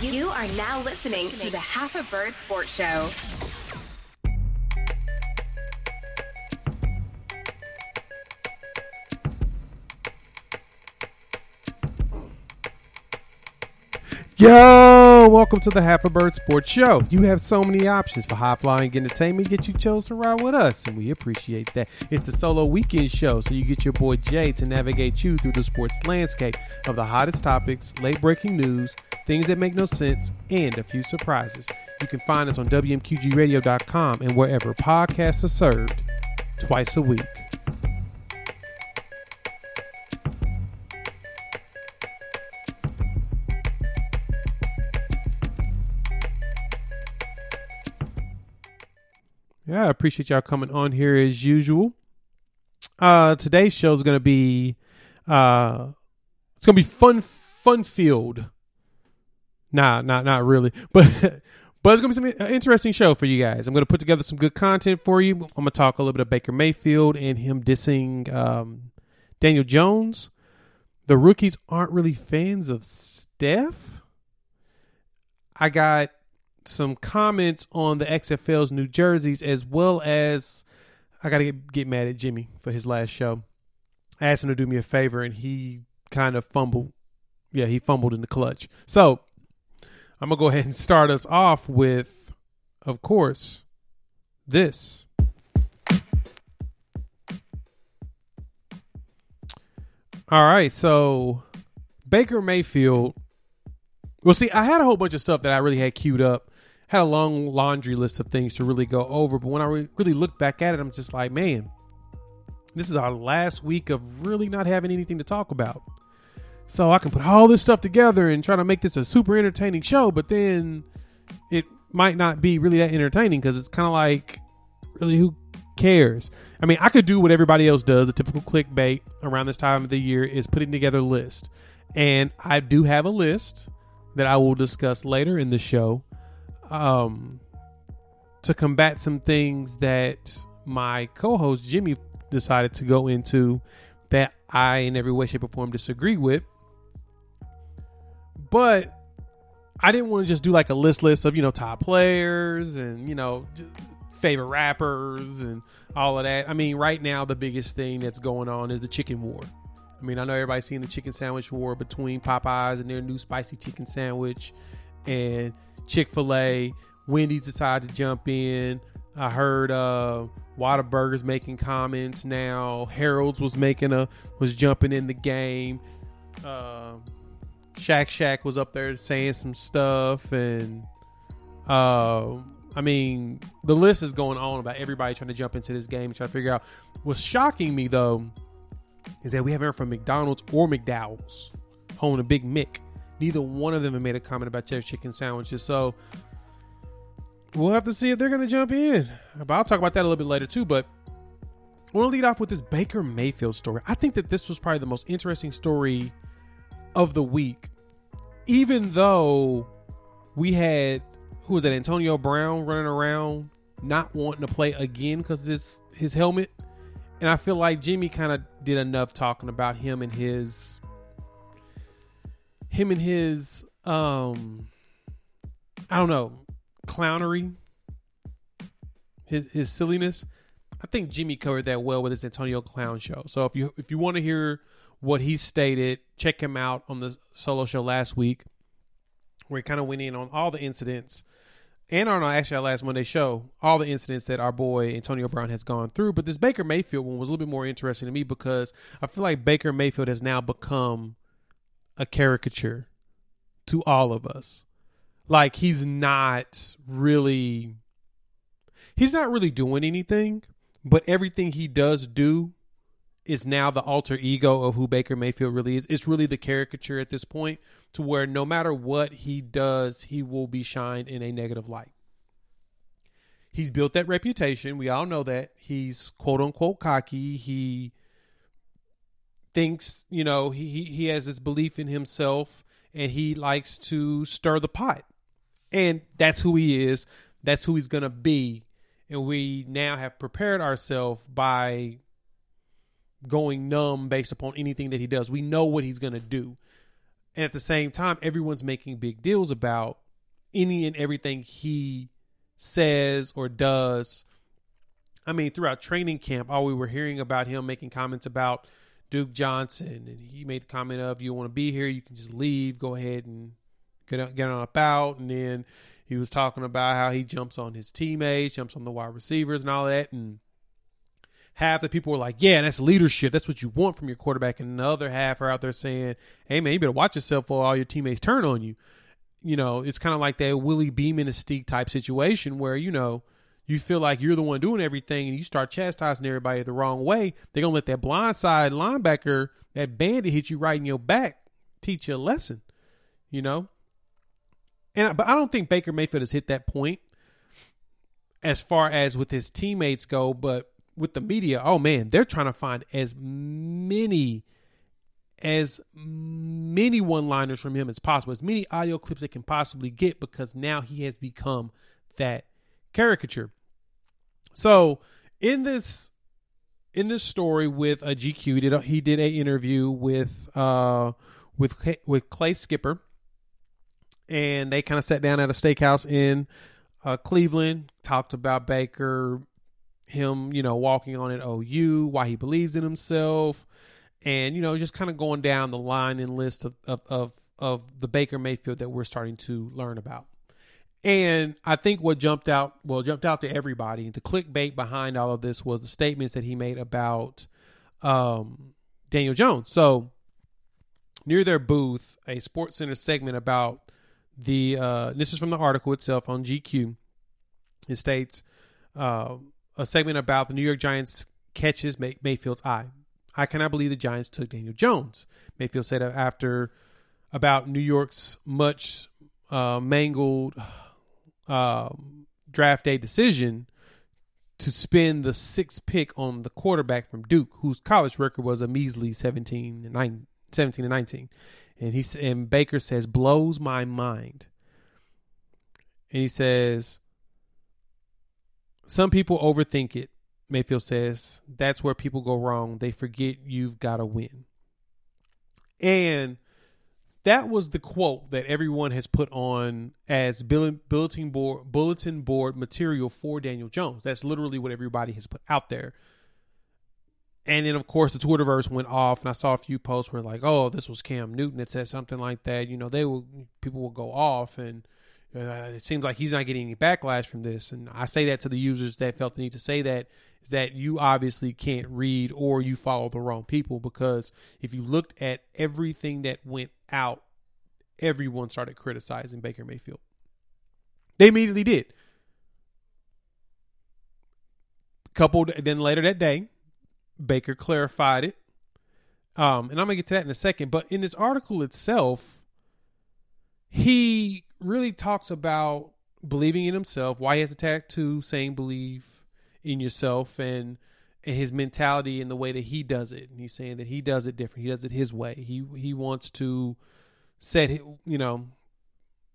You are now listening to the Half a Bird Sports Show. Yo, welcome to the Half a Bird Sports Show. You have so many options for high flying entertainment, yet you chose to ride with us, and we appreciate that. It's the solo weekend show, so you get your boy Jay to navigate you through the sports landscape of the hottest topics, late breaking news, things that make no sense, and a few surprises. You can find us on WMQGRadio.com and wherever podcasts are served twice a week. Yeah, I appreciate y'all coming on here as usual. Uh today's show is gonna be uh it's gonna be fun fun field. Nah, not not really. But but it's gonna be some interesting show for you guys. I'm gonna put together some good content for you. I'm gonna talk a little bit of Baker Mayfield and him dissing um, Daniel Jones. The rookies aren't really fans of Steph. I got some comments on the XFL's New Jerseys as well as I got to get, get mad at Jimmy for his last show. I asked him to do me a favor and he kind of fumbled. Yeah, he fumbled in the clutch. So I'm going to go ahead and start us off with, of course, this. All right, so Baker Mayfield. Well, see, I had a whole bunch of stuff that I really had queued up had a long laundry list of things to really go over. But when I re- really look back at it, I'm just like, man, this is our last week of really not having anything to talk about. So I can put all this stuff together and try to make this a super entertaining show, but then it might not be really that entertaining because it's kind of like, really, who cares? I mean, I could do what everybody else does. A typical clickbait around this time of the year is putting together a list. And I do have a list that I will discuss later in the show um, to combat some things that my co-host Jimmy decided to go into that I in every way, shape, or form disagree with. But I didn't want to just do like a list list of you know top players and you know favorite rappers and all of that. I mean, right now the biggest thing that's going on is the chicken war. I mean, I know everybody's seen the chicken sandwich war between Popeyes and their new spicy chicken sandwich and Chick Fil A. Wendy's decided to jump in. I heard uh, Whataburger's making comments now. Harold's was making a was jumping in the game. Uh, Shake Shack was up there saying some stuff, and uh, I mean the list is going on about everybody trying to jump into this game and try to figure out. What's shocking me though is that we haven't heard from McDonald's or McDowell's, home to Big Mick. Neither one of them have made a comment about their chicken sandwiches. So we'll have to see if they're going to jump in. But I'll talk about that a little bit later too. But I want to lead off with this Baker Mayfield story. I think that this was probably the most interesting story of the week. Even though we had who was that Antonio Brown running around not wanting to play again because this his helmet, and I feel like Jimmy kind of did enough talking about him and his him and his um I don't know clownery, his his silliness. I think Jimmy covered that well with his Antonio Clown show. So if you if you want to hear what he stated, check him out on the solo show last week, where he kind of went in on all the incidents, and on actually our last Monday show, all the incidents that our boy Antonio Brown has gone through. But this Baker Mayfield one was a little bit more interesting to me because I feel like Baker Mayfield has now become a caricature to all of us. Like he's not really he's not really doing anything, but everything he does do is now the alter ego of who Baker Mayfield really is. It's really the caricature at this point to where no matter what he does, he will be shined in a negative light. He's built that reputation. We all know that. He's quote unquote cocky. He thinks, you know, he, he, has this belief in himself and he likes to stir the pot. And that's who he is. That's who he's going to be. And we now have prepared ourselves by going numb based upon anything that he does. We know what he's going to do. And at the same time, everyone's making big deals about any and everything he says or does. I mean, throughout training camp, all we were hearing about him making comments about Duke Johnson, and he made the comment of, "You want to be here, you can just leave. Go ahead and get on, get on up out." And then he was talking about how he jumps on his teammates, jumps on the wide receivers, and all that, and half the people were like, yeah, that's leadership. That's what you want from your quarterback. And the other half are out there saying, hey, man, you better watch yourself or all your teammates turn on you. You know, it's kind of like that Willie Beamen Steak type situation where, you know, you feel like you're the one doing everything and you start chastising everybody the wrong way. They're going to let that blindside linebacker, that bandit hit you right in your back, teach you a lesson, you know? And but I don't think Baker Mayfield has hit that point as far as with his teammates go, but with the media, oh man, they're trying to find as many as many one-liners from him as possible, as many audio clips they can possibly get because now he has become that caricature. So, in this in this story with a GQ, he did a, he did a interview with uh with with Clay Skipper, and they kind of sat down at a steakhouse in uh, Cleveland, talked about Baker, him, you know, walking on at OU, why he believes in himself, and you know, just kind of going down the line and list of, of of of the Baker Mayfield that we're starting to learn about. And I think what jumped out, well, jumped out to everybody. The clickbait behind all of this was the statements that he made about um, Daniel Jones. So near their booth, a Sports Center segment about the. Uh, this is from the article itself on GQ. It states. Uh, a segment about the New York Giants catches May- Mayfield's eye. I cannot believe the Giants took Daniel Jones. Mayfield said after about New York's much uh, mangled uh, draft day decision to spend the sixth pick on the quarterback from Duke, whose college record was a measly 17 and 9, 17 and 19. And he and Baker says blows my mind. And he says some people overthink it. Mayfield says that's where people go wrong. They forget you've got to win. And that was the quote that everyone has put on as bulletin board bulletin board material for Daniel Jones. That's literally what everybody has put out there. And then of course the Twitterverse went off, and I saw a few posts where like, "Oh, this was Cam Newton that said something like that." You know, they will people will go off, and uh, it seems like he's not getting any backlash from this. And I say that to the users that felt the need to say that is that you obviously can't read or you follow the wrong people because if you looked at everything that went out, everyone started criticizing Baker Mayfield. They immediately did. Coupled then later that day, Baker clarified it. Um, and I'm gonna get to that in a second. But in this article itself, he really talks about believing in himself, why he has a tattoo saying believe in yourself and and his mentality and the way that he does it. And he's saying that he does it different. He does it his way. He he wants to set you know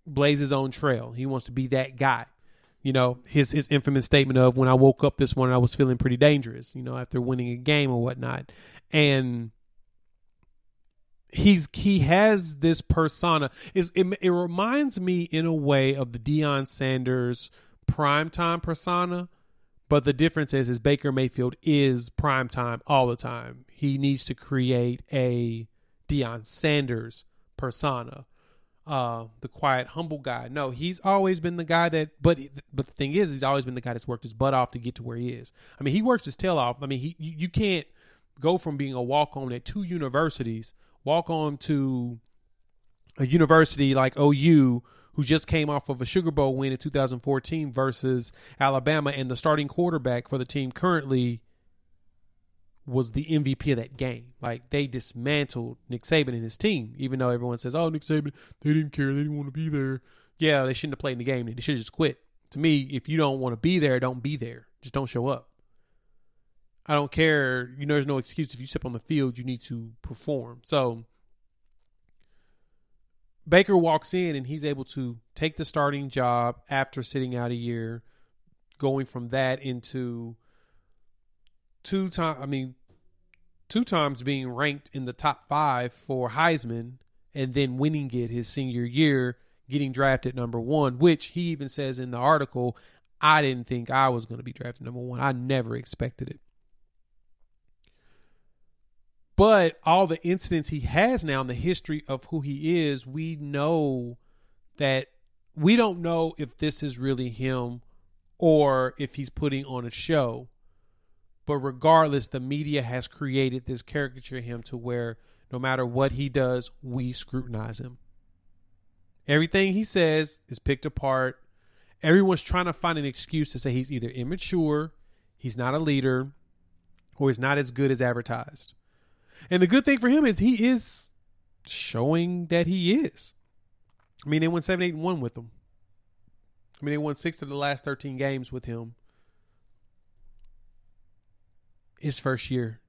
blaze his own trail. He wants to be that guy. You know, his his infamous statement of when I woke up this morning I was feeling pretty dangerous, you know, after winning a game or whatnot. And he's he has this persona is it, it reminds me in a way of the Deion Sanders primetime persona but the difference is is Baker Mayfield is prime time all the time. He needs to create a Deion Sanders persona. Uh the quiet humble guy. No he's always been the guy that but but the thing is he's always been the guy that's worked his butt off to get to where he is. I mean he works his tail off. I mean he you, you can't go from being a walk on at two universities walk on to a university like OU who just came off of a Sugar Bowl win in 2014 versus Alabama and the starting quarterback for the team currently was the MVP of that game. Like they dismantled Nick Saban and his team, even though everyone says, "Oh, Nick Saban, they didn't care, they didn't want to be there." Yeah, they shouldn't have played in the game. They should have just quit. To me, if you don't want to be there, don't be there. Just don't show up. I don't care. You know, there's no excuse if you step on the field, you need to perform. So Baker walks in and he's able to take the starting job after sitting out a year, going from that into two time I mean two times being ranked in the top 5 for Heisman and then winning it his senior year, getting drafted number 1, which he even says in the article, I didn't think I was going to be drafted number 1. I never expected it. But all the incidents he has now in the history of who he is, we know that we don't know if this is really him or if he's putting on a show. But regardless, the media has created this caricature of him to where no matter what he does, we scrutinize him. Everything he says is picked apart. Everyone's trying to find an excuse to say he's either immature, he's not a leader, or he's not as good as advertised. And the good thing for him is he is showing that he is. I mean, they won 7 8 and 1 with him. I mean, they won six of the last 13 games with him his first year.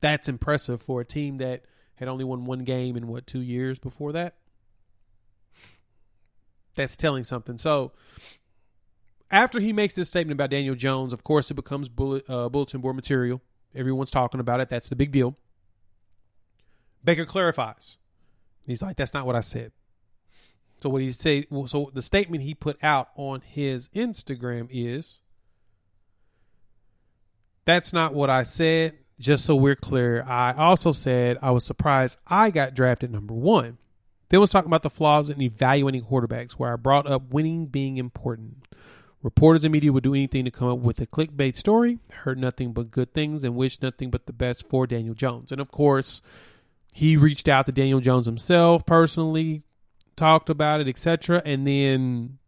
That's impressive for a team that had only won one game in what two years before that. That's telling something. So after he makes this statement about Daniel Jones, of course, it becomes bullet, uh, bulletin board material. Everyone's talking about it. That's the big deal. Baker clarifies. He's like, "That's not what I said." So what he say? So the statement he put out on his Instagram is, that's not what I said. Just so we're clear, I also said I was surprised I got drafted number one. Then was talking about the flaws in evaluating quarterbacks, where I brought up winning being important. Reporters and media would do anything to come up with a clickbait story, heard nothing but good things, and wished nothing but the best for Daniel Jones. And of course, he reached out to Daniel Jones himself personally, talked about it, etc. And then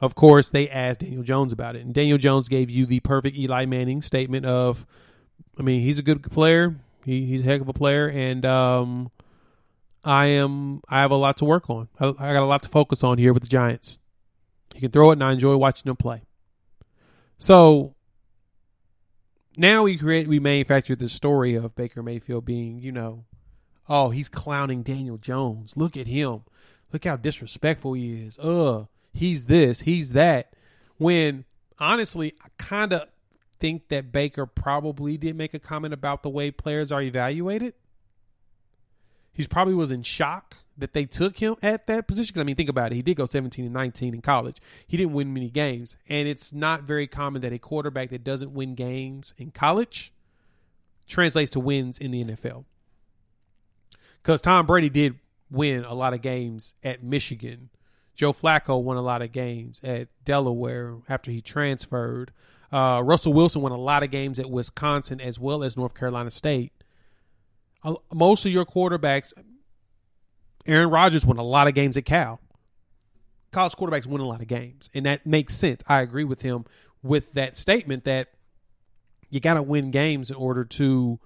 of course, they asked Daniel Jones about it. And Daniel Jones gave you the perfect Eli Manning statement of, I mean, he's a good player. He, he's a heck of a player. And um, I am, I have a lot to work on. I, I got a lot to focus on here with the Giants. He can throw it, and I enjoy watching him play. So now we create, we manufactured this story of Baker Mayfield being, you know, oh, he's clowning Daniel Jones. Look at him. Look how disrespectful he is. Ugh he's this, he's that. When honestly, I kind of think that Baker probably did make a comment about the way players are evaluated. He probably was in shock that they took him at that position. Because I mean, think about it. He did go 17 and 19 in college. He didn't win many games, and it's not very common that a quarterback that doesn't win games in college translates to wins in the NFL. Because Tom Brady did win a lot of games at Michigan Joe Flacco won a lot of games at Delaware after he transferred. Uh, Russell Wilson won a lot of games at Wisconsin as well as North Carolina State. Most of your quarterbacks, Aaron Rodgers won a lot of games at Cal. College quarterbacks win a lot of games, and that makes sense. I agree with him with that statement that you got to win games in order to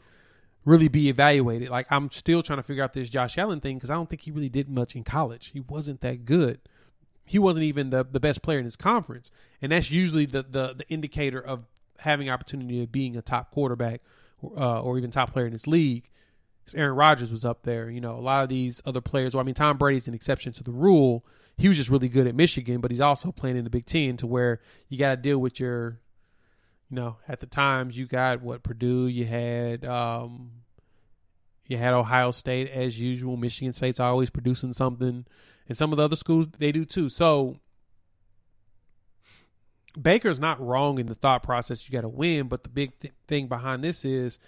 really be evaluated. Like I'm still trying to figure out this Josh Allen thing because I don't think he really did much in college. He wasn't that good he wasn't even the, the best player in his conference. And that's usually the, the, the indicator of having opportunity of being a top quarterback uh, or even top player in this league. Aaron Rodgers was up there. You know, a lot of these other players. Well, I mean, Tom Brady's an exception to the rule. He was just really good at Michigan, but he's also playing in the Big Ten to where you got to deal with your, you know, at the times you got what Purdue, you had, um, you had Ohio State as usual. Michigan State's always producing something and some of the other schools they do too. So Baker's not wrong in the thought process. You got to win, but the big th- thing behind this is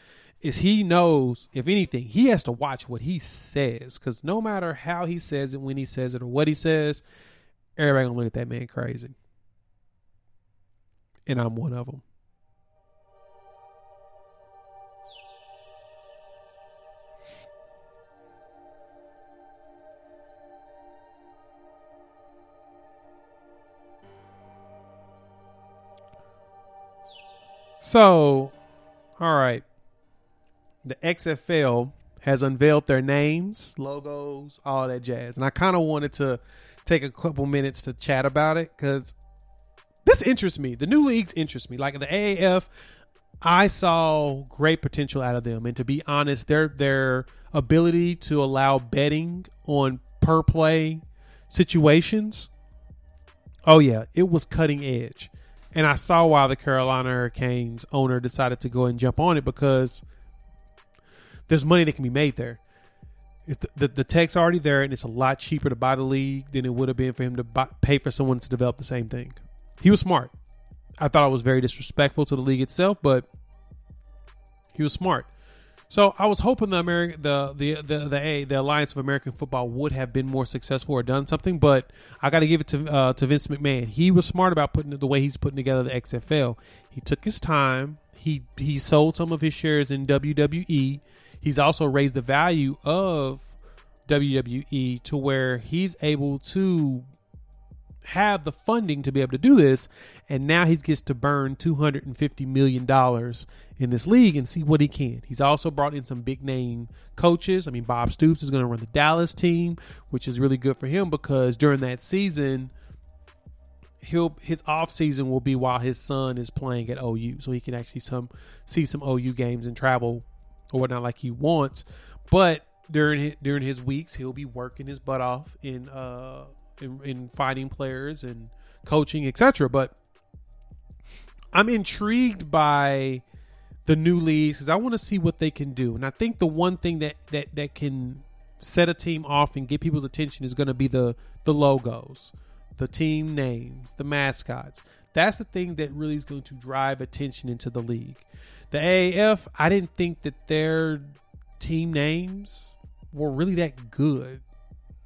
is he knows if anything he has to watch what he says because no matter how he says it, when he says it, or what he says, everybody gonna look at that man crazy, and I'm one of them. So, all right. The XFL has unveiled their names, logos, all that jazz. And I kind of wanted to take a couple minutes to chat about it because this interests me. The new leagues interest me. Like the AAF, I saw great potential out of them. And to be honest, their their ability to allow betting on per play situations, oh yeah, it was cutting edge. And I saw why the Carolina Hurricanes owner decided to go and jump on it because there's money that can be made there. The, the, the tech's already there, and it's a lot cheaper to buy the league than it would have been for him to buy, pay for someone to develop the same thing. He was smart. I thought it was very disrespectful to the league itself, but he was smart. So I was hoping the American, the the the the, A, the Alliance of American Football would have been more successful or done something, but I got to give it to uh, to Vince McMahon. He was smart about putting it the way he's putting together the XFL. He took his time. He he sold some of his shares in WWE. He's also raised the value of WWE to where he's able to have the funding to be able to do this, and now he gets to burn two hundred and fifty million dollars in this league and see what he can. He's also brought in some big name coaches. I mean, Bob Stoops is going to run the Dallas team, which is really good for him because during that season, he'll his off season will be while his son is playing at OU, so he can actually some see some OU games and travel or whatnot like he wants. But during his, during his weeks, he'll be working his butt off in uh in, in finding players and coaching, etc. But I'm intrigued by the new leagues because I want to see what they can do. And I think the one thing that that that can set a team off and get people's attention is going to be the the logos, the team names, the mascots. That's the thing that really is going to drive attention into the league. The AAF, I didn't think that their team names were really that good.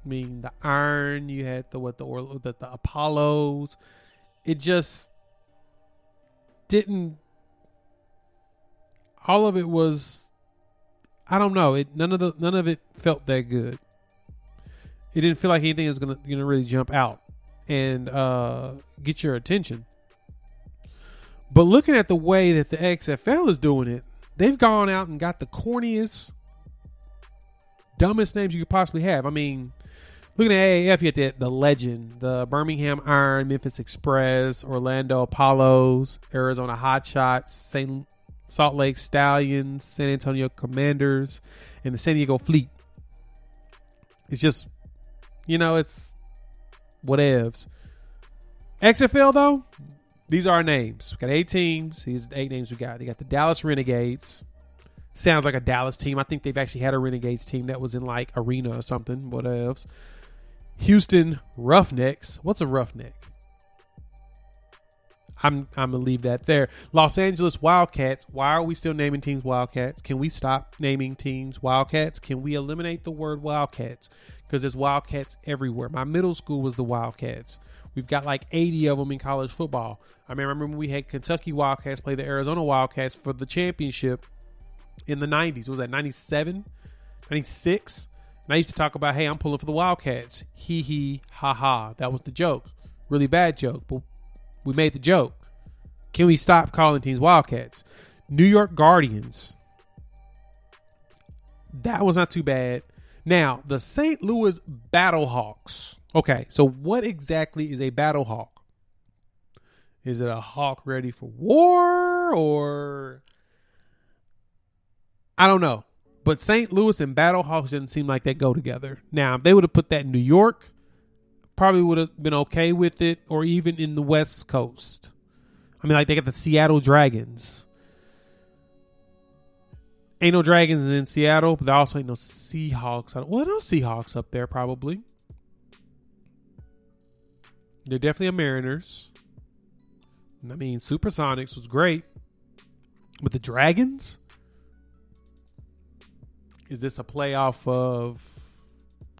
I mean, the Iron, you had the what the the, the Apollos. It just didn't all of it was I don't know. It none of the none of it felt that good. It didn't feel like anything was gonna gonna really jump out and uh, get your attention. But looking at the way that the XFL is doing it, they've gone out and got the corniest, dumbest names you could possibly have. I mean, looking at AAF, you get the, legend, the Birmingham Iron, Memphis Express, Orlando Apollos, Arizona Hotshots, St. Salt Lake Stallions, San Antonio Commanders, and the San Diego Fleet. It's just, you know, it's whatevs. XFL though, these are our names. We got eight teams. These eight names we got. They got the Dallas Renegades. Sounds like a Dallas team. I think they've actually had a Renegades team that was in like arena or something. Whatevs. Houston Roughnecks. What's a roughneck? I'm I'm gonna leave that there. Los Angeles Wildcats. Why are we still naming teams Wildcats? Can we stop naming teams Wildcats? Can we eliminate the word Wildcats? Because there's Wildcats everywhere. My middle school was the Wildcats. We've got like 80 of them in college football. I mean, I remember when we had Kentucky Wildcats play the Arizona Wildcats for the championship in the 90s. Was that 97, 96? And I used to talk about, hey, I'm pulling for the Wildcats. Hee hee, ha ha. That was the joke. Really bad joke, but we made the joke. Can we stop calling teams Wildcats? New York Guardians. That was not too bad. Now, the St. Louis Battlehawks. Okay, so what exactly is a Battlehawk? Is it a hawk ready for war or I don't know. But St. Louis and Battlehawks didn't seem like they go together. Now, if they would have put that in New York, probably would have been okay with it, or even in the West Coast. I mean, like they got the Seattle Dragons. Ain't no dragons in Seattle, but there also ain't no Seahawks. Well, no Seahawks up there probably. They're definitely a Mariners. I mean, Supersonics was great, but the Dragons. Is this a playoff of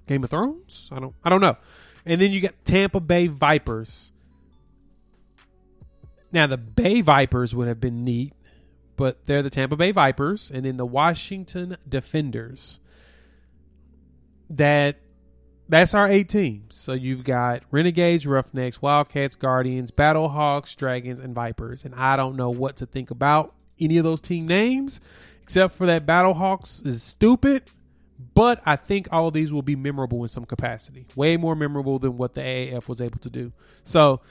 Game of Thrones? I don't. I don't know. And then you got Tampa Bay Vipers. Now, the Bay Vipers would have been neat, but they're the Tampa Bay Vipers. And then the Washington Defenders. That that's our eight teams. So you've got Renegades, Roughnecks, Wildcats, Guardians, Battlehawks, Dragons, and Vipers. And I don't know what to think about any of those team names except for that Battlehawks is stupid. But I think all these will be memorable in some capacity. Way more memorable than what the AAF was able to do. So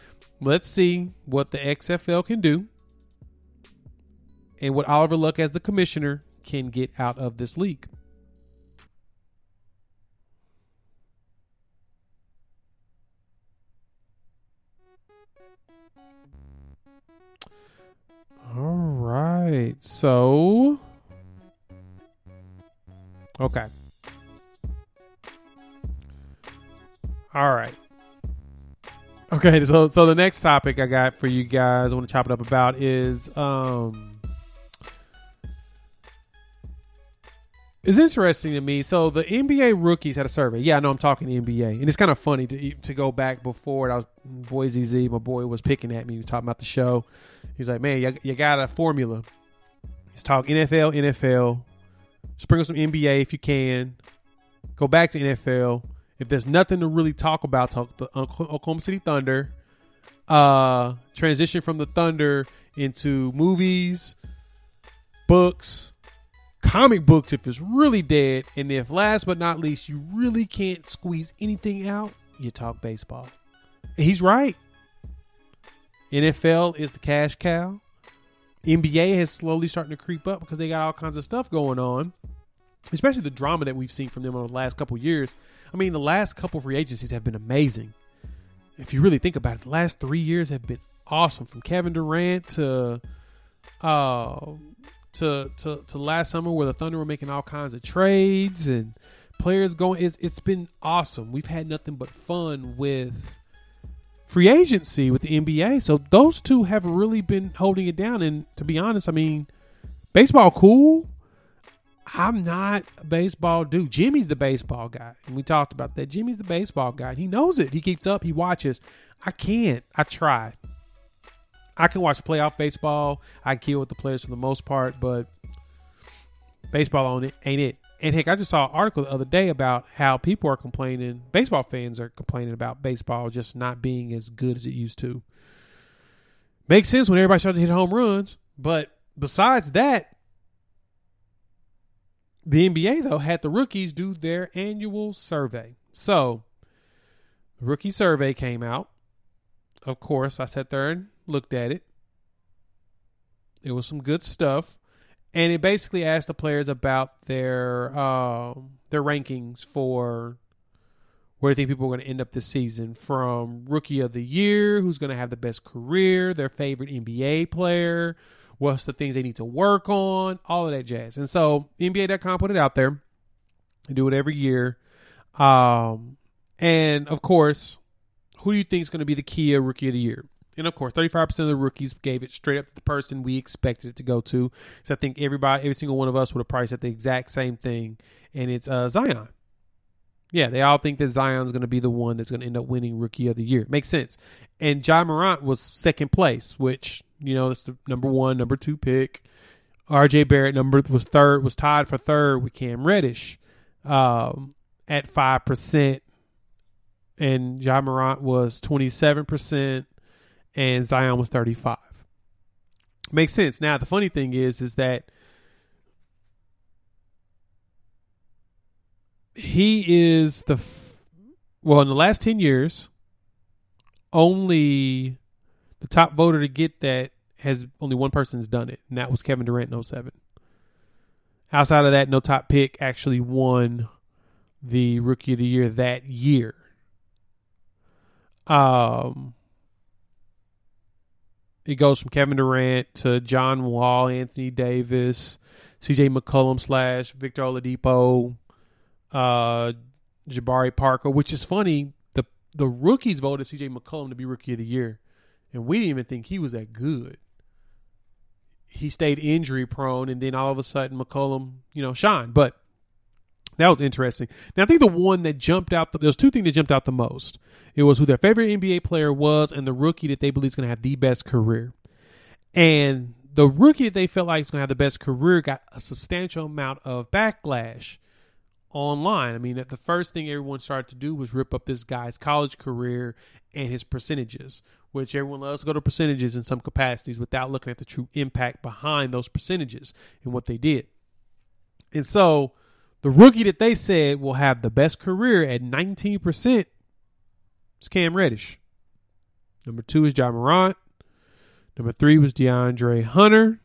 let's see what the XFL can do and what Oliver Luck as the commissioner can get out of this league. All right. So Okay. All right. Okay, so so the next topic I got for you guys I want to chop it up about is um It's interesting to me. So the NBA rookies had a survey. Yeah, I know I'm talking NBA, and it's kind of funny to to go back before. I was Boise Z. My boy was picking at me. He was talking about the show. He's like, "Man, you, you got a formula." He's talking NFL, NFL, Sprinkle some NBA if you can. Go back to NFL. If there's nothing to really talk about, talk the Oklahoma City Thunder. Uh, transition from the Thunder into movies, books, comic books if it's really dead, and if last but not least you really can't squeeze anything out, you talk baseball. He's right. NFL is the cash cow. NBA has slowly starting to creep up because they got all kinds of stuff going on, especially the drama that we've seen from them over the last couple years. I mean, the last couple free agencies have been amazing. If you really think about it, the last three years have been awesome. From Kevin Durant to uh to to to last summer, where the Thunder were making all kinds of trades and players going. It's it's been awesome. We've had nothing but fun with free agency with the NBA. So those two have really been holding it down. And to be honest, I mean, baseball cool. I'm not a baseball dude. Jimmy's the baseball guy. And we talked about that. Jimmy's the baseball guy. He knows it. He keeps up. He watches. I can't. I try. I can watch playoff baseball. I can kill with the players for the most part, but baseball on it ain't it. And heck, I just saw an article the other day about how people are complaining, baseball fans are complaining about baseball just not being as good as it used to. Makes sense when everybody starts to hit home runs, but besides that, the NBA though had the rookies do their annual survey. So, the rookie survey came out. Of course, I sat there and looked at it. It was some good stuff and it basically asked the players about their uh, their rankings for where they think people are going to end up this season from rookie of the year, who's going to have the best career, their favorite NBA player, what's the things they need to work on, all of that jazz. And so NBA.com put it out there. They do it every year. Um, and of course, who do you think is going to be the Kia Rookie of the Year? And of course, 35% of the rookies gave it straight up to the person we expected it to go to. So I think everybody, every single one of us would have priced at the exact same thing. And it's uh, Zion. Yeah, they all think that Zion's going to be the one that's going to end up winning Rookie of the Year. Makes sense. And Ja Morant was second place, which, you know, it's the number one, number two pick. RJ Barrett number was third, was tied for third with Cam Reddish um, at 5%. And Ja Morant was 27% and Zion was 35. Makes sense. Now the funny thing is is that he is the well in the last 10 years only the top voter to get that has only one person's done it and that was Kevin Durant in 07. Outside of that no top pick actually won the rookie of the year that year. Um it goes from Kevin Durant to John Wall, Anthony Davis, C.J. McCollum slash Victor Oladipo, uh, Jabari Parker. Which is funny. The the rookies voted C.J. McCollum to be Rookie of the Year, and we didn't even think he was that good. He stayed injury prone, and then all of a sudden McCollum, you know, shined. But that was interesting. Now, I think the one that jumped out, the, there's two things that jumped out the most. It was who their favorite NBA player was and the rookie that they believe is going to have the best career. And the rookie that they felt like is going to have the best career got a substantial amount of backlash online. I mean, the first thing everyone started to do was rip up this guy's college career and his percentages, which everyone loves to go to percentages in some capacities without looking at the true impact behind those percentages and what they did. And so the rookie that they said will have the best career at 19% is Cam Reddish. Number two is Ja Morant. Number three was DeAndre Hunter.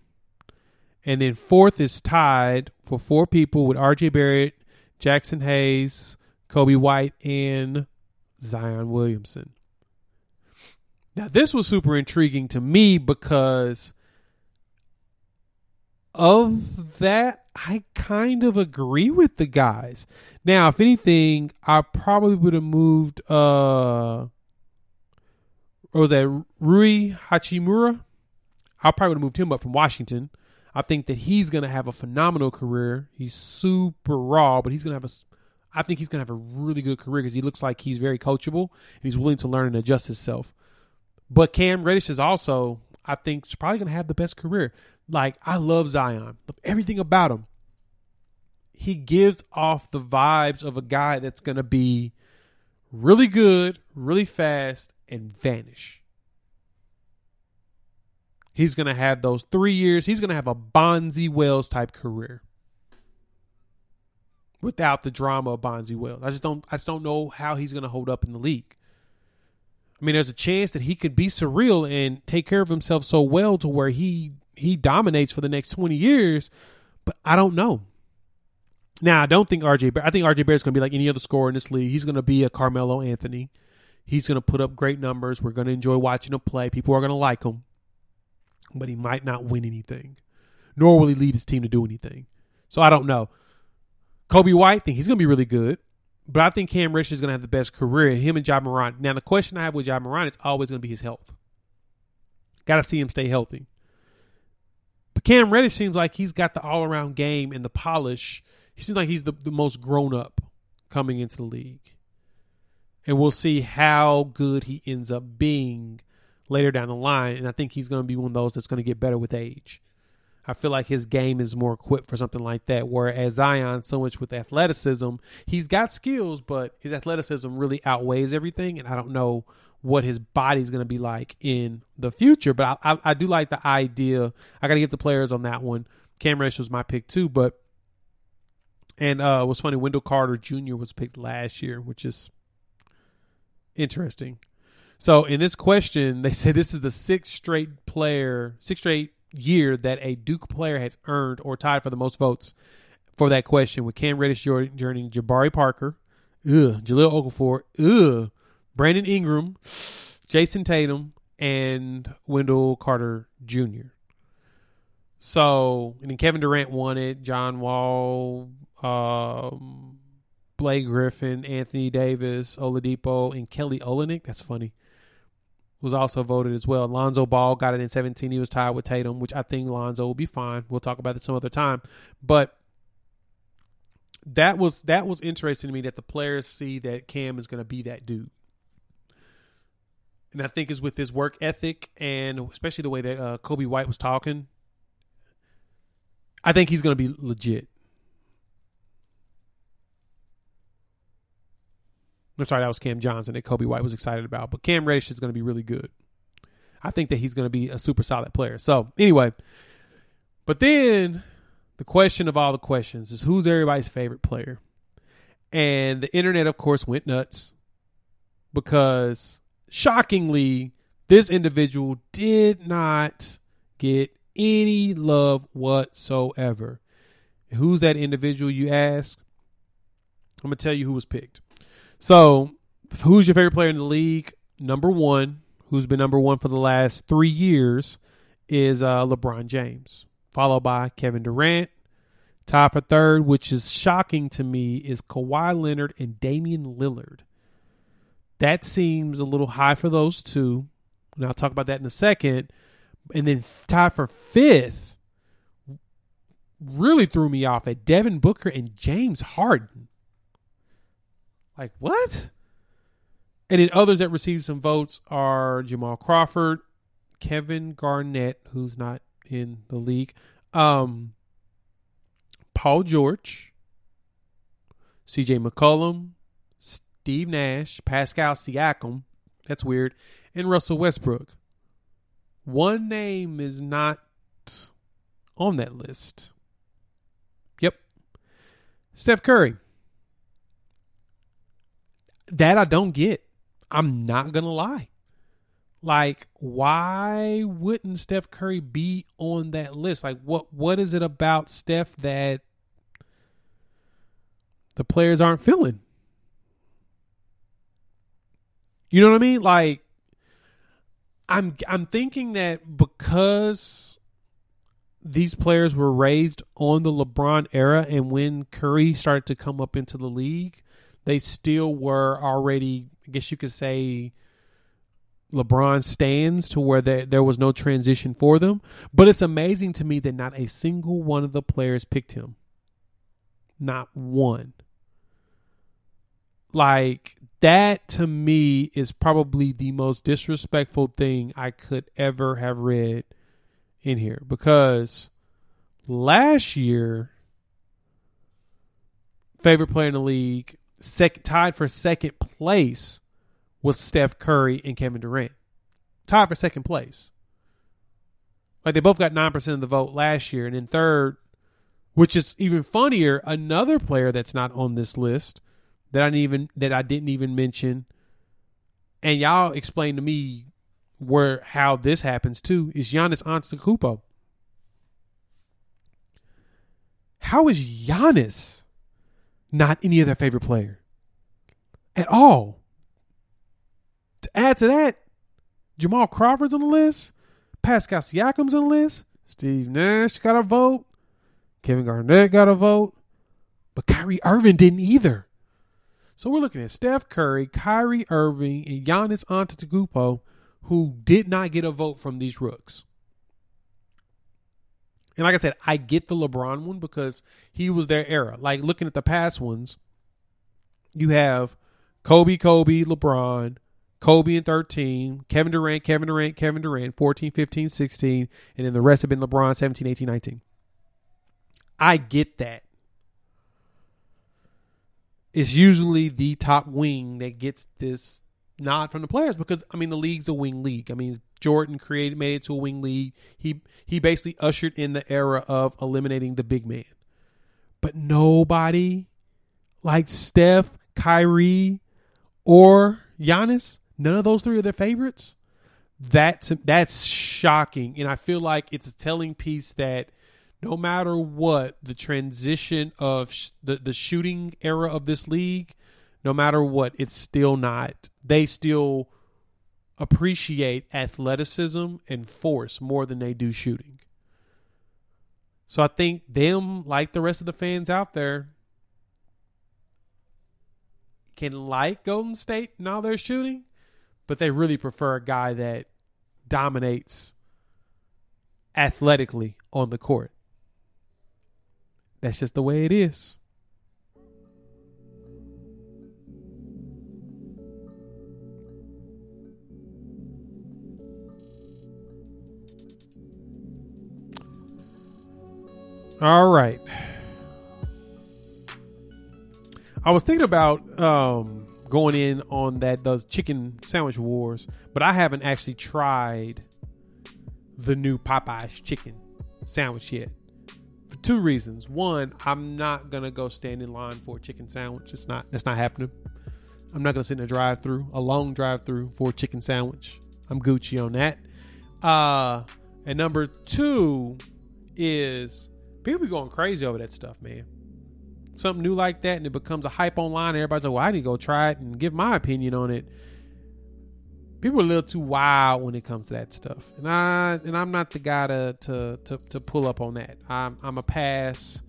And then fourth is tied for four people with RJ Barrett, Jaxson Hayes, Coby White, and Zion Williamson. Now, this was super intriguing to me because of that, I kind of agree with the guys. Now, if anything, I probably would have moved uh or was that Rui Hachimura? I probably would have moved him up from Washington. I think that he's going to have a phenomenal career. He's super raw, but he's going to have a I think he's going to have a really good career because he looks like he's very coachable and he's willing to learn and adjust himself. But Cam Reddish is also, I think, he's probably going to have the best career. Like, I love Zion, love everything about him. He gives off the vibes of a guy that's going to be really good, really fast, and vanish. He's going to have those three years. He's going to have a Bonzi Wells type career without the drama of Bonzi Wells. I just don't. I just don't know how he's going to hold up in the league. I mean, there's a chance that he could be surreal and take care of himself so well to where he he dominates for the next 20 years, but I don't know. Now, I don't think RJ I think RJ is going to be like any other scorer in this league. He's going to be a Carmelo Anthony. He's going to put up great numbers. We're going to enjoy watching him play. People are going to like him. But he might not win anything. Nor will he lead his team to do anything. So I don't know. Coby White, I think he's going to be really good. But I think Cam Reddish is going to have the best career. Him and Ja Morant. Now, the question I have with Ja Morant is always going to be his health. Got to see him stay healthy. But Cam Reddish seems like he's got the all around game and the polish. He seems like he's the, the most grown up coming into the league. And we'll see how good he ends up being later down the line. And I think he's going to be one of those that's going to get better with age. I feel like his game is more equipped for something like that. Whereas Zion, so much with athleticism, he's got skills, but his athleticism really outweighs everything. And I don't know what his body's going to be like in the future. But I, I, I do like the idea. I got to get the players on that one. Cam Reddish was my pick too, but and uh, was funny. Wendell Carter Jr. was picked last year, which is interesting. So in this question, they say this is the sixth straight player, sixth straight year that a Duke player has earned or tied for the most votes for that question with Cam Reddish joining Jabari Parker, ugh, Jahlil Okafor, ugh, Brandon Ingram, Jayson Tatum, and Wendell Carter Jr. So, and then Kevin Durant won it, John Wall, um, Blake Griffin, Anthony Davis, Oladipo, and Kelly Olynyk. That's funny. Was also voted as well. Lonzo Ball got it in 17. He was tied with Tatum, which I think Lonzo will be fine. We'll talk about it some other time. But that was that was interesting to me that the players see that Cam is going to be that dude and I think is with his work ethic and especially the way that uh, Coby White was talking. I think he's going to be legit. I'm sorry, that was Cam Johnson that Coby White was excited about, but Cam Reddish is going to be really good. I think that he's going to be a super solid player. So anyway, but then the question of all the questions is who's everybody's favorite player, and the internet, of course, went nuts because shockingly, this individual did not get any love whatsoever. Who's that individual, you ask? I'm going to tell you who was picked. So, who's your favorite player in the league? Number one, who's been number one for the last three years, is uh, LeBron James, followed by Kevin Durant. Tied for third, which is shocking to me, is Kawhi Leonard and Damian Lillard. That seems a little high for those two. And I'll talk about that in a second. And then tied for fifth really threw me off at Devin Booker and James Harden. Like, what? And then others that received some votes are Jamal Crawford, Kevin Garnett, who's not in the league, um, Paul George, CJ McCollum, Steve Nash, Pascal Siakam, that's weird, and Russell Westbrook. One name is not on that list. Yep. Steph Curry. That I don't get. I'm not going to lie. Like, why wouldn't Steph Curry be on that list? Like, what what is it about Steph that the players aren't feeling? You know what I mean? Like, I'm I'm thinking that because these players were raised on the LeBron era, and when Curry started to come up into the league, they still were already, I guess you could say, LeBron stands to where there, there was no transition for them. But it's amazing to me that not a single one of the players picked him. Not one. Like, that to me is probably the most disrespectful thing I could ever have read in here because last year, favorite player in the league, sec- tied for second place was Steph Curry and Kevin Durant. Tied for second place. Like they both got 9% of the vote last year. And in third, which is even funnier, another player that's not on this list that I didn't even that I didn't even mention. And y'all explain to me where how this happens too is Giannis Antetokounmpo. How is Giannis not any of their favorite player at all? To add to that, Jamal Crawford's on the list, Pascal Siakam's on the list, Steve Nash got a vote, Kevin Garnett got a vote, but Kyrie Irving didn't either. So we're looking at Steph Curry, Kyrie Irving, and Giannis Antetokounmpo who did not get a vote from these rooks. And like I said, I get the LeBron one because he was their era. Like looking at the past ones, you have Kobe, Kobe, LeBron, Kobe in 13, Kevin Durant, Kevin Durant, Kevin Durant, 14, 15, 16, and then the rest have been LeBron 17, 18, 19. I get that. It's usually the top wing that gets this nod from the players because I mean the league's a wing league. I mean Jordan created made it to a wing league. He he basically ushered in the era of eliminating the big man. But nobody like Steph, Kyrie, or Giannis, none of those three are their favorites. That's that's shocking, and I feel like it's a telling piece that no matter what the transition of sh- the the shooting era of this league no matter what, it's still not. They still appreciate athleticism and force more than they do shooting. So I think them, like the rest of the fans out there, can like Golden State and all their shooting, but they really prefer a guy that dominates athletically on the court. That's just the way it is. All right. I was thinking about um, going in on that those chicken sandwich wars, but I haven't actually tried the new Popeyes chicken sandwich yet. For two reasons. One, I'm not gonna go stand in line for a chicken sandwich. It's not that's not happening. I'm not gonna sit in a drive through, a long drive through for a chicken sandwich. I'm Gucci on that. Uh and number two is people be going crazy over that stuff, man. Something new like that, and it becomes a hype online. Everybody's like, "Well, I need to go try it and give my opinion on it." People are a little too wild when it comes to that stuff, and I and I'm not the guy to to to, to pull up on that. I'm I'm a pass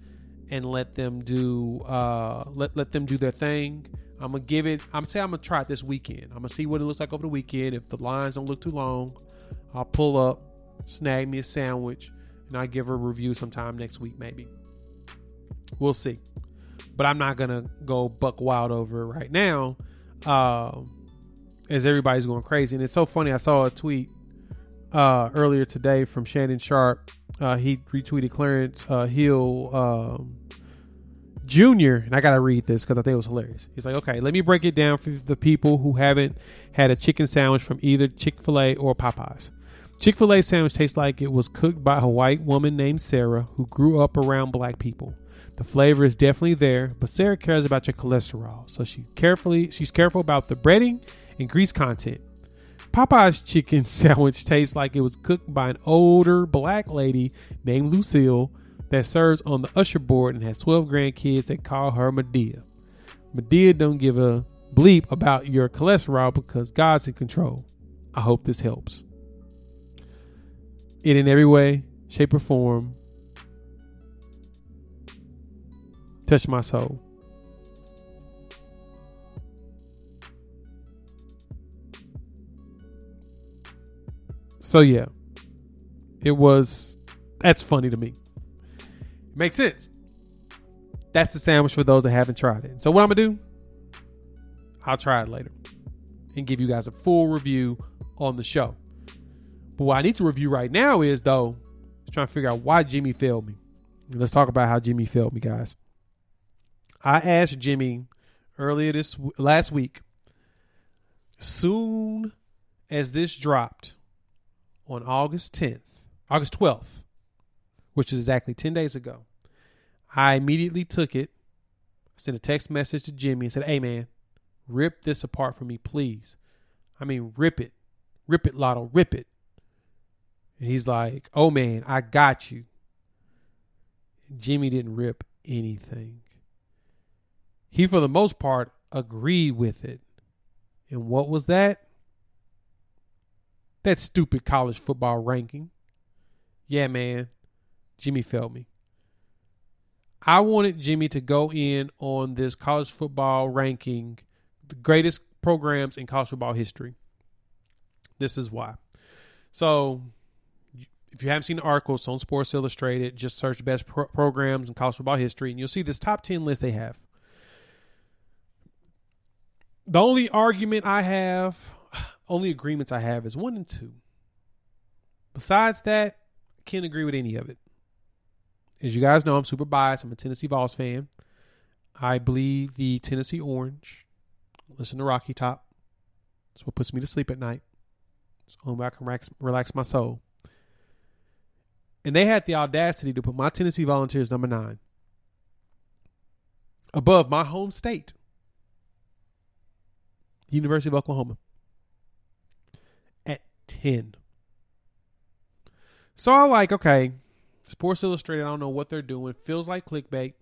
and let them do uh let let them do their thing. I'm gonna give it. I'm say I'm gonna try it this weekend. I'm gonna see what it looks like over the weekend. If the lines don't look too long, I'll pull up, snag me a sandwich, and I'll give her a review sometime next week, maybe. We'll see. But I'm not gonna go buck wild over it right now, uh, as everybody's going crazy. And it's so funny. I saw a tweet uh, earlier today from Shannon Sharpe. Uh, he retweeted Clarence uh, Hill um, Jr. and I gotta read this because I think it was hilarious. He's like, "Okay, let me break it down for the people who haven't had a chicken sandwich from either Chick Fil A or Popeyes." Chick fil A sandwich tastes like it was cooked by a white woman named Sarah who grew up around black people. The flavor is definitely there, but Sarah cares about your cholesterol, so she carefully she's careful about the breading and grease content. Popeye's chicken sandwich tastes like it was cooked by an older black lady named Lucille that serves on the usher board and has 12 grandkids that call her Madea. Madea don't give a bleep about your cholesterol because God's in control. I hope this helps. It in every way, shape, or form touch my soul. So yeah, it was. That's funny to me. Makes sense. That's the sandwich for those that haven't tried it. So what I'm gonna do? I'll try it later and give you guys a full review on the show. But what I need to review right now is though, trying to figure out why Jimmy failed me. Let's talk about how Jimmy failed me, guys. I asked Jimmy earlier this last week, soon as this dropped on August 10th, August 12th, which is exactly 10 days ago. I immediately took it, sent a text message to Jimmy and said, Hey man, rip this apart for me, please. I mean, rip it. Rip it, Lotto, rip it. And he's like, Oh man, I got you. Jimmy didn't rip anything. He, for the most part, agreed with it. And what was that? That stupid college football ranking. Yeah, man. Jimmy failed me. I wanted Jimmy to go in on this college football ranking, the greatest programs in college football history. This is why. So, if you haven't seen the articles on Sports Illustrated, just search best pro- programs in college football history, and you'll see this top 10 list they have. The only argument I have, only agreements I have is one and two. Besides that, I can't agree with any of it. As you guys know, I'm super biased. I'm a Tennessee Vols fan. I believe the Tennessee Orange. Listen to Rocky Top. That's what puts me to sleep at night. So I can relax, relax my soul. And they had the audacity to put my Tennessee Volunteers number nine above my home state. University of Oklahoma 10. So I like, okay, Sports Illustrated, I don't know what they're doing. Feels like clickbait.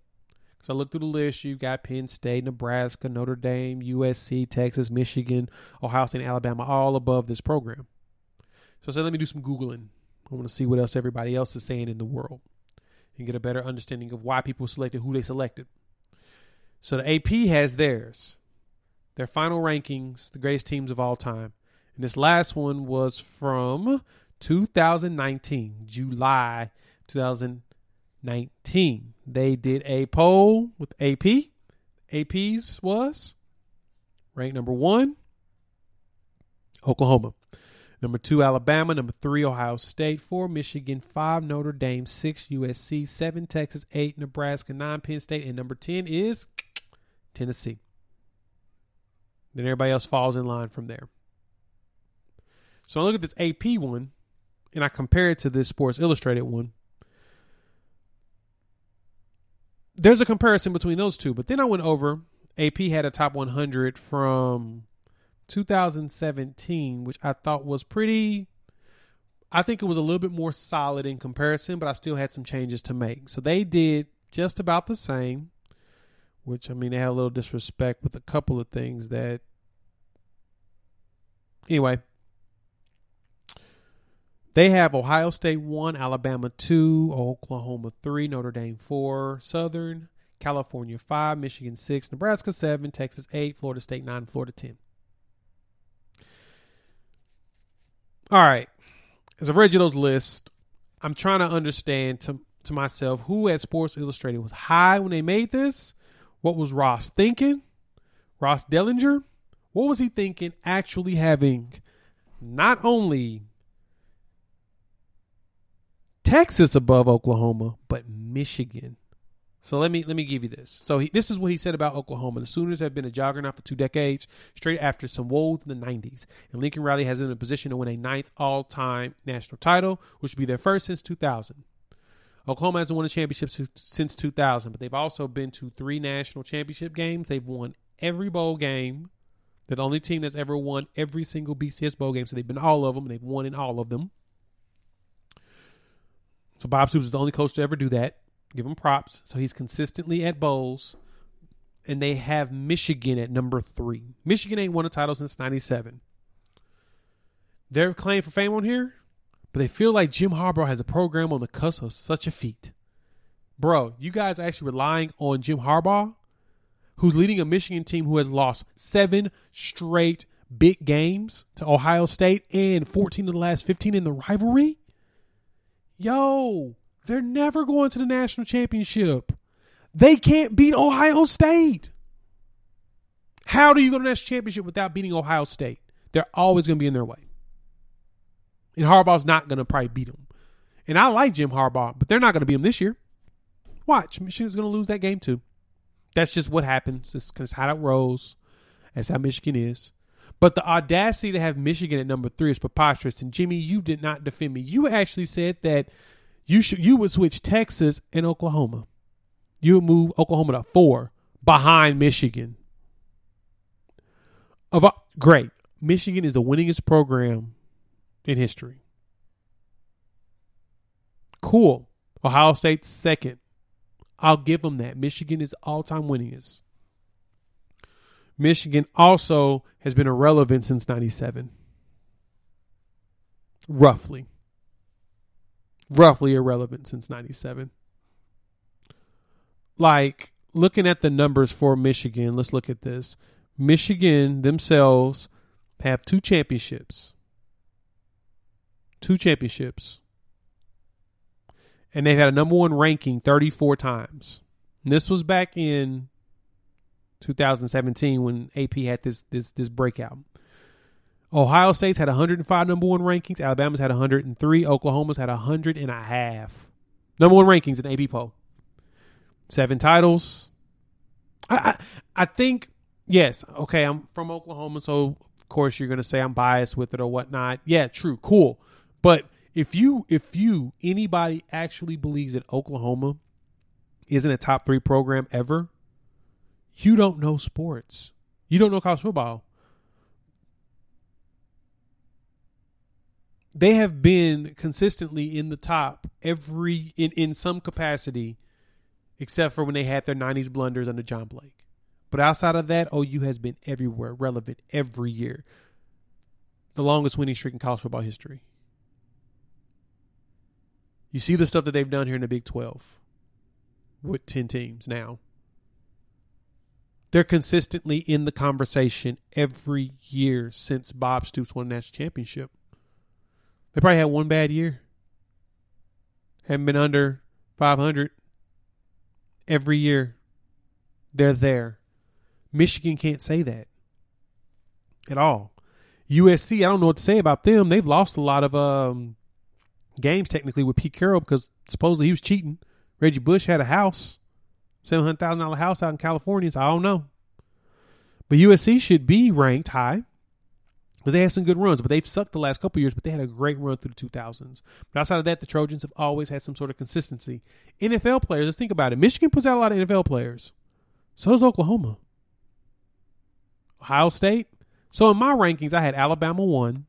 Because I looked through the list. You got Penn State, Nebraska, Notre Dame, USC, Texas, Michigan, Ohio State, Alabama, all above this program. So I said, let me do some Googling. I want to see what else everybody else is saying in the world and get a better understanding of why people selected who they selected. So the AP has theirs their final rankings, the greatest teams of all time. And this last one was from 2019, July 2019. They did a poll with AP. AP's was ranked number one, Oklahoma. Number two, Alabama. Number three, Ohio State. Four, Michigan. Five, Notre Dame. Six, USC. Seven, Texas. Eight, Nebraska. Nine, Penn State. And number 10 is Tennessee. Then everybody else falls in line from there. So I look at this AP one and I compare it to this Sports Illustrated one. There's a comparison between those two, but then I went over. AP had a top 100 from 2017, which I thought was pretty. I think it was a little bit more solid in comparison, but I still had some changes to make. So they did just about the same which I mean they had a little disrespect with a couple of things that anyway they have Ohio State 1, Alabama 2, Oklahoma 3, Notre Dame 4, Southern California 5, Michigan 6, Nebraska 7, Texas 8, Florida State 9, Florida 10. All right. As I've read you those lists, I'm trying to understand to, to myself who at Sports Illustrated was high when they made this what was Ross thinking? Ross Dellenger? What was he thinking actually having not only Texas above Oklahoma, but Michigan? So let me let me give you this. So he, this is what he said about Oklahoma. The Sooners have been a juggernaut for two decades, straight after some woes in the '90s, and Lincoln Riley has them in a position to win a ninth all-time national title, which would be their first since 2000. Oklahoma hasn't won a championship since 2000, but they've also been to three national championship games. They've won every bowl game. They're the only team that's ever won every single BCS bowl game. So they've been all of them, and they've won in all of them. So Bob Stoops is the only coach to ever do that. Give him props. So he's consistently at bowls. And they have Michigan at number three. Michigan ain't won a title since 97. They're claim for fame on here but they feel like Jim Harbaugh has a program on the cusp of such a feat. Bro, you guys are actually relying on Jim Harbaugh, who's leading a Michigan team who has lost seven straight big games to Ohio State and 14 of the last 15 in the rivalry? Yo, they're never going to the national championship. They can't beat Ohio State. How do you go to the national championship without beating Ohio State? They're always going to be in their way. And Harbaugh's not going to probably beat them. And I like Jim Harbaugh, but they're not going to beat him this year. Watch. Michigan's going to lose that game too. That's just what happens. It's, how it rolls. That's how Michigan is. But the audacity to have Michigan at number three is preposterous. And Jimmy, you did not defend me. You actually said that you should you would switch Texas and Oklahoma. You would move Oklahoma to four behind Michigan. Of great, Michigan is the winningest program in history. Cool. Ohio State's second. I'll give them that. Michigan is all time winningest. Michigan also has been irrelevant since 97. Roughly. Roughly irrelevant since 97. Like, looking at the numbers for Michigan, let's look at this. Michigan themselves have two championships two championships. And they've had a number one ranking 34 times. And this was back in 2017 when AP had this this this breakout. Ohio State's had 105 number one rankings. Alabama's had 103. Oklahoma's had 100 and a half. Number one rankings in AP poll. Seven titles. I, I, I think yes. Okay, I'm from Oklahoma, so of course you're gonna say I'm biased with it or whatnot. Yeah, true, cool. But if you if you anybody actually believes that Oklahoma isn't a top three program ever, you don't know sports. You don't know college football. They have been consistently in the top every in, in some capacity, except for when they had their nineties blunders under John Blake. But outside of that, OU has been everywhere, relevant every year. The longest winning streak in college football history. You see the stuff that they've done here in the Big 12 with 10 teams now. They're consistently in the conversation every year since Bob Stoops won a national championship. They probably had one bad year. Haven't been under 500 every year. They're there. Michigan can't say that at all. USC, I don't know what to say about them. They've lost a lot of um, games technically with Pete Carroll because supposedly he was cheating. Reggie Bush had a house, seven hundred thousand dollar house out in California. So I don't know, but USC should be ranked high because they had some good runs. But they've sucked the last couple years. But they had a great run through the two thousands. But outside of that, the Trojans have always had some sort of consistency. NFL players, let's think about it. Michigan puts out a lot of NFL players. So does Oklahoma. Ohio State. So in my rankings, I had Alabama one,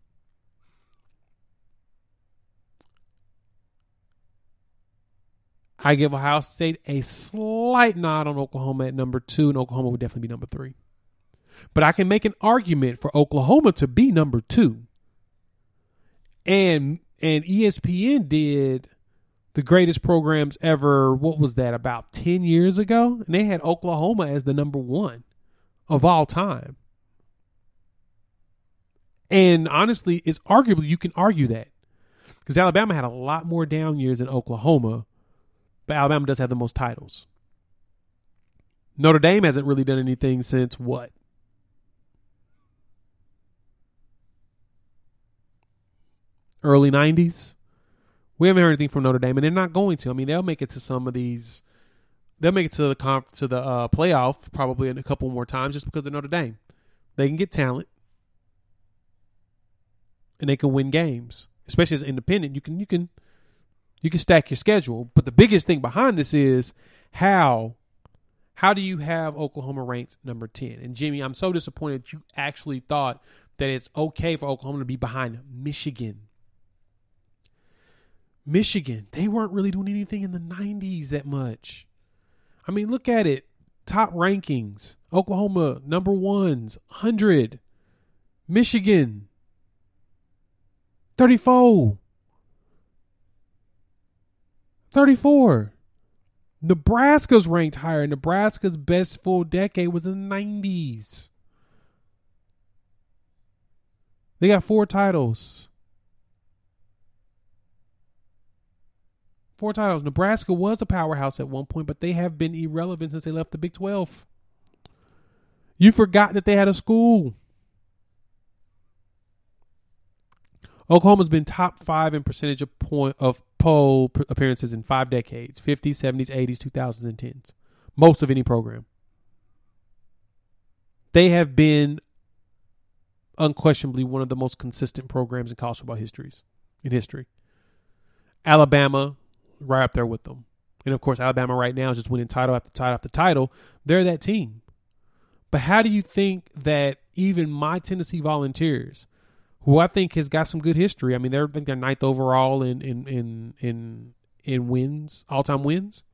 I give Ohio State a slight nod on Oklahoma at number two, and Oklahoma would definitely be number three. But I can make an argument for Oklahoma to be number two. And and ESPN did the greatest programs ever. What was that? About ten years ago, and they had Oklahoma as the number one of all time. And honestly, it's arguably you can argue that because Alabama had a lot more down years than Oklahoma but Alabama does have the most titles. Notre Dame hasn't really done anything since what? Early 90s? We haven't heard anything from Notre Dame, and they're not going to. I mean, they'll make it to some of these. They'll make it to the conf, to the uh, playoff probably in a couple more times just because of Notre Dame. They can get talent, and they can win games, especially as independent. You can you can You can stack your schedule, but the biggest thing behind this is how how do you have Oklahoma ranked number 10? And Jimmy, I'm so disappointed you actually thought that it's okay for Oklahoma to be behind Michigan. Michigan, they weren't really doing anything in the 90s that much. I mean, look at it. Top rankings Oklahoma, number ones, 100. Michigan, 34. 34. Nebraska's ranked higher. Nebraska's best full decade was in the 90s. They got four titles. Four titles. Nebraska was a powerhouse at one point, but they have been irrelevant since they left the Big 12. You forgot that they had a school. Oklahoma's been top five in percentage of point of poll appearances in five decades 50s, 70s, 80s, 2000s, and 10s. Most of any program. They have been unquestionably one of the most consistent programs in college football histories in history. Alabama, right up there with them. And of course, Alabama right now is just winning title after title after title. They're that team. But how do you think that even my Tennessee Volunteers, who I think has got some good history. I mean, they're I think they're ninth overall in in in in in wins, all time wins.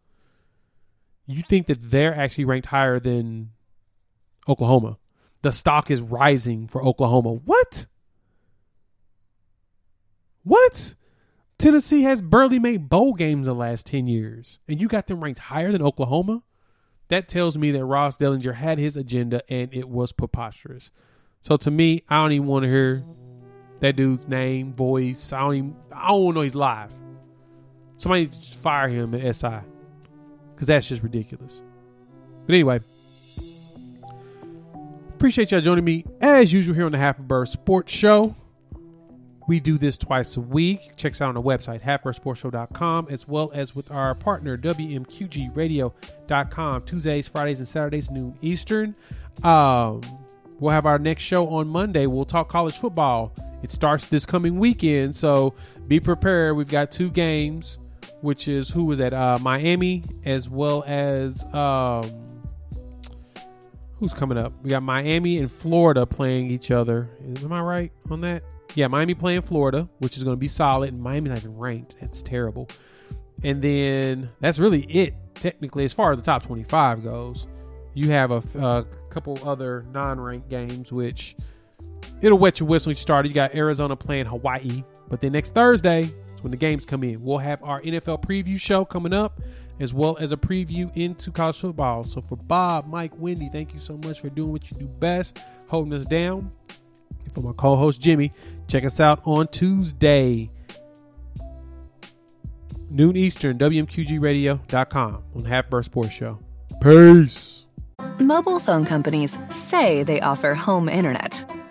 You think that they're actually ranked higher than Oklahoma? The stock is rising for Oklahoma. What? What? Tennessee has barely made bowl games the last 10 years, and you got them ranked higher than Oklahoma? That tells me that Ross Dellenger had his agenda and it was preposterous. So to me, I don't even want to hear that dude's name, voice. I don't even, I don't know he's live. Somebody just fire him at SI because that's just ridiculous. But anyway, appreciate y'all joining me as usual here on the Half Bird Sports Show. We do this twice a week. Check us out on the website, halfbirdsportshow.com, as well as with our partner, WMQGradio.com, Tuesdays, Fridays, and Saturdays, noon Eastern. Um, we'll have our next show on Monday. We'll talk college football it starts this coming weekend, so be prepared. We've got two games, which is who was at uh, Miami as well as um, who's coming up. We got Miami and Florida playing each other. Am I right on that? Yeah, Miami playing Florida, which is going to be solid, and Miami's not even ranked. That's terrible. And then that's really it, technically, as far as the top 25 goes. You have a, a couple other non ranked games, which it'll wet your whistle you start. You got Arizona playing Hawaii, but then next Thursday when the games come in. We'll have our NFL preview show coming up, as well as a preview into college football. So for Bob, Mike, Wendy, thank you so much for doing what you do best, holding us down. And for my co-host Jimmy, check us out on Tuesday. Noon Eastern, WMQGradio.com on Half Bird Sports Show. Peace. Mobile phone companies say they offer home internet.